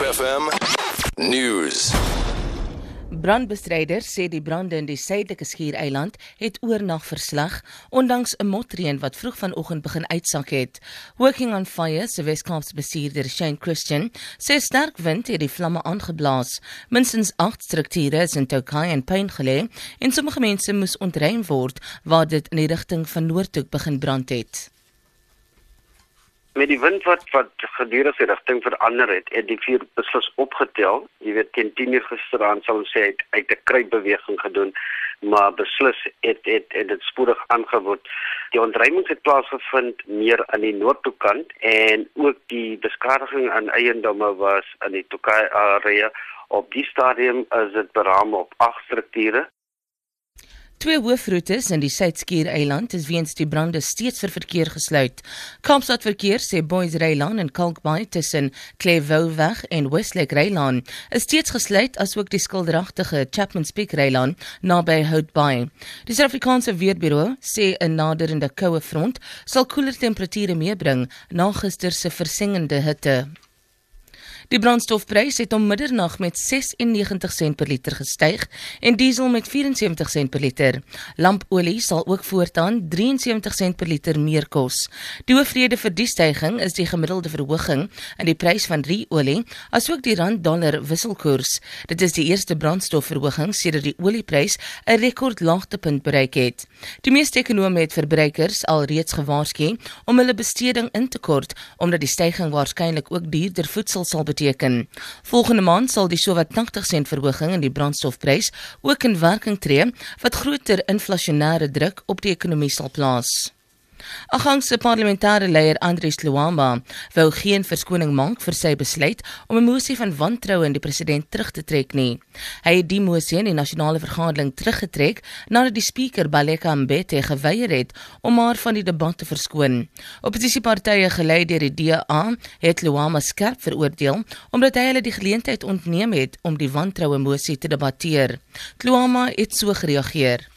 Hope FM News. Brandbestryders sê die brande in die suidelike skiereiland het oornag versleg ondanks 'n motreën wat vroeg vanoggend begin uitsak het. Working on Fire se Weskaapse bestuurder Shane Christian sê sterk wind het die vlamme aangeblaas. Minstens 8 strukture is in Tokai en Pine gelê en sommige mense moes ontruim word waar dit in die rigting van noord toe begin brand het met die wind wat wat gedurende sy rigting verander het, het die vuur beslis opgetel. Jy weet teen 10 uur gisteraan sou ons sê uit uit 'n kruipbeweging gedoen, maar beslis het het het dit spoedig aangeword. Die ontruiming het plaasgevind meer aan die noordtoekant en ook die beskadiging aan eiendomme was in die Tokai area. Op die stadium is dit beraam op 8 strukture Twee hoofroetes in die Suid-Skiereiland is weens die brande steeds vir verkeer gesluit. Kaapstad Verkeer sê Boys Raylan en Kalkbaai tussen Clevoweg en Westlake Raylan is steeds gesluit asook die skilderagtige Chapman's Peak Raylan naby Houtbaai. Die Suid-Afrikaanse Weerbureau sê 'n naderende koue front sal koeler temperature meebring na gister se versengende hitte. Die brandstofprys het om middernag met 96 sent per liter gestyg en diesel met 74 sent per liter. Lampolie sal ook voortaan 73 sent per liter meer kos. Die hoofrede vir die stygings is die gemiddelde verhoging in die prys van ru-olie asook die rand-dollar wisselkoers. Dit is die eerste brandstofverhoging sedert die olieprys 'n rekordlaagtepunt bereik het. Die meeste ekonome het verbruikers alreeds gewaarsku om hulle besteding in te kort omdat die stygings waarskynlik ook duurder voedsel sal beteken beteken. Volgende maand sal die sowat 80 sent verhoging in die brandstofprys ook in werking tree wat groter inflasionêre druk op die ekonomie sal plaas. Agangse parlementêre leier Andries Luamba wou geen verskoning maak vir sy besluit om 'n mosie van wantroue in die president terug te trek nie. Hy het die mosie in die nasionale vergadering teruggetrek nadat die spreker Baleka Mbete geweier het om haar van die debat te verskoon. Opposisiepartye gelei deur die DA het Luamba skerp veroordeel omdat hy hulle die geleentheid ontneem het om die wantroue mosie te debatteer. Luamba het so gereageer.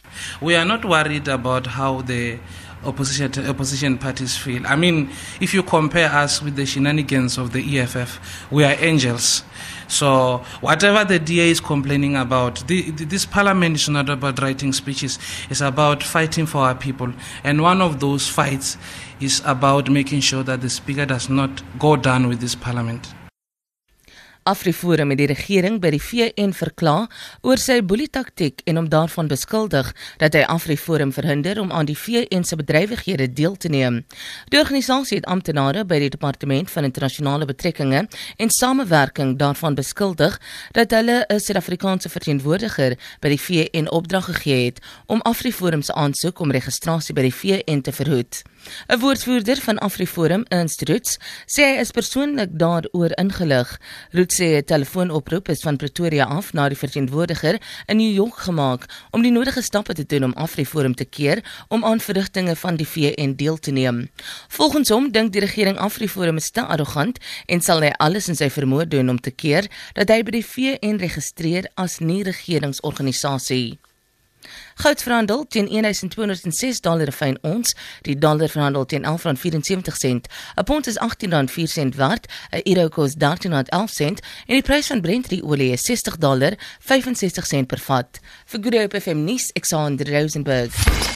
We are not worried about how the opposition opposition parties feel. I mean, if you compare us with the shenanigans of the EFF, we are angels. So whatever the DA is complaining about, the, this parliament is not about writing speeches. It's about fighting for our people. And one of those fights is about making sure that the speaker does not go down with this parliament. Afriforum het die regering by die VN verkla oor sy boelietaktiek en hom daarvan beskuldig dat hy Afriforum verhinder om aan die VN se bedrywighede deel te neem. Die organisasie het amptenare by die Departement van Internasionale Betrekkinge en Samewerking daarvan beskuldig dat hulle 'n Suid-Afrikaanse verteenwoordiger by die VN opdrag gegee het om Afriforum se aansoek om registrasie by die VN te verhoed. 'n Woordvoerder van Afriforum, Ernst Roots, sê hy is persoonlik daaroor ingelig. Roots sê 'n telefoonoproep is van Pretoria af na die verteenwoordiger in New York gemaak om die nodige stappe te doen om Afriforum te keer om aan verrigtinge van die VN deel te neem. Volgens hom dink die regering Afriforum is te arrogant en sal hy alles in sy vermoë doen om te keer dat hy by die VN registreer as nie-regeringsorganisasie. Goud verhandel teen 1206 dollar per fyn ons, die dollar verhandel teen 11.74 sent. 'n Pond is 18.04 sent werd, 'n euro kos 13.11 sent en die prys van Brent olie is 60 dollar 65 sent per vat. Vir Good Hope FM nuus, Alexander Rosenburg.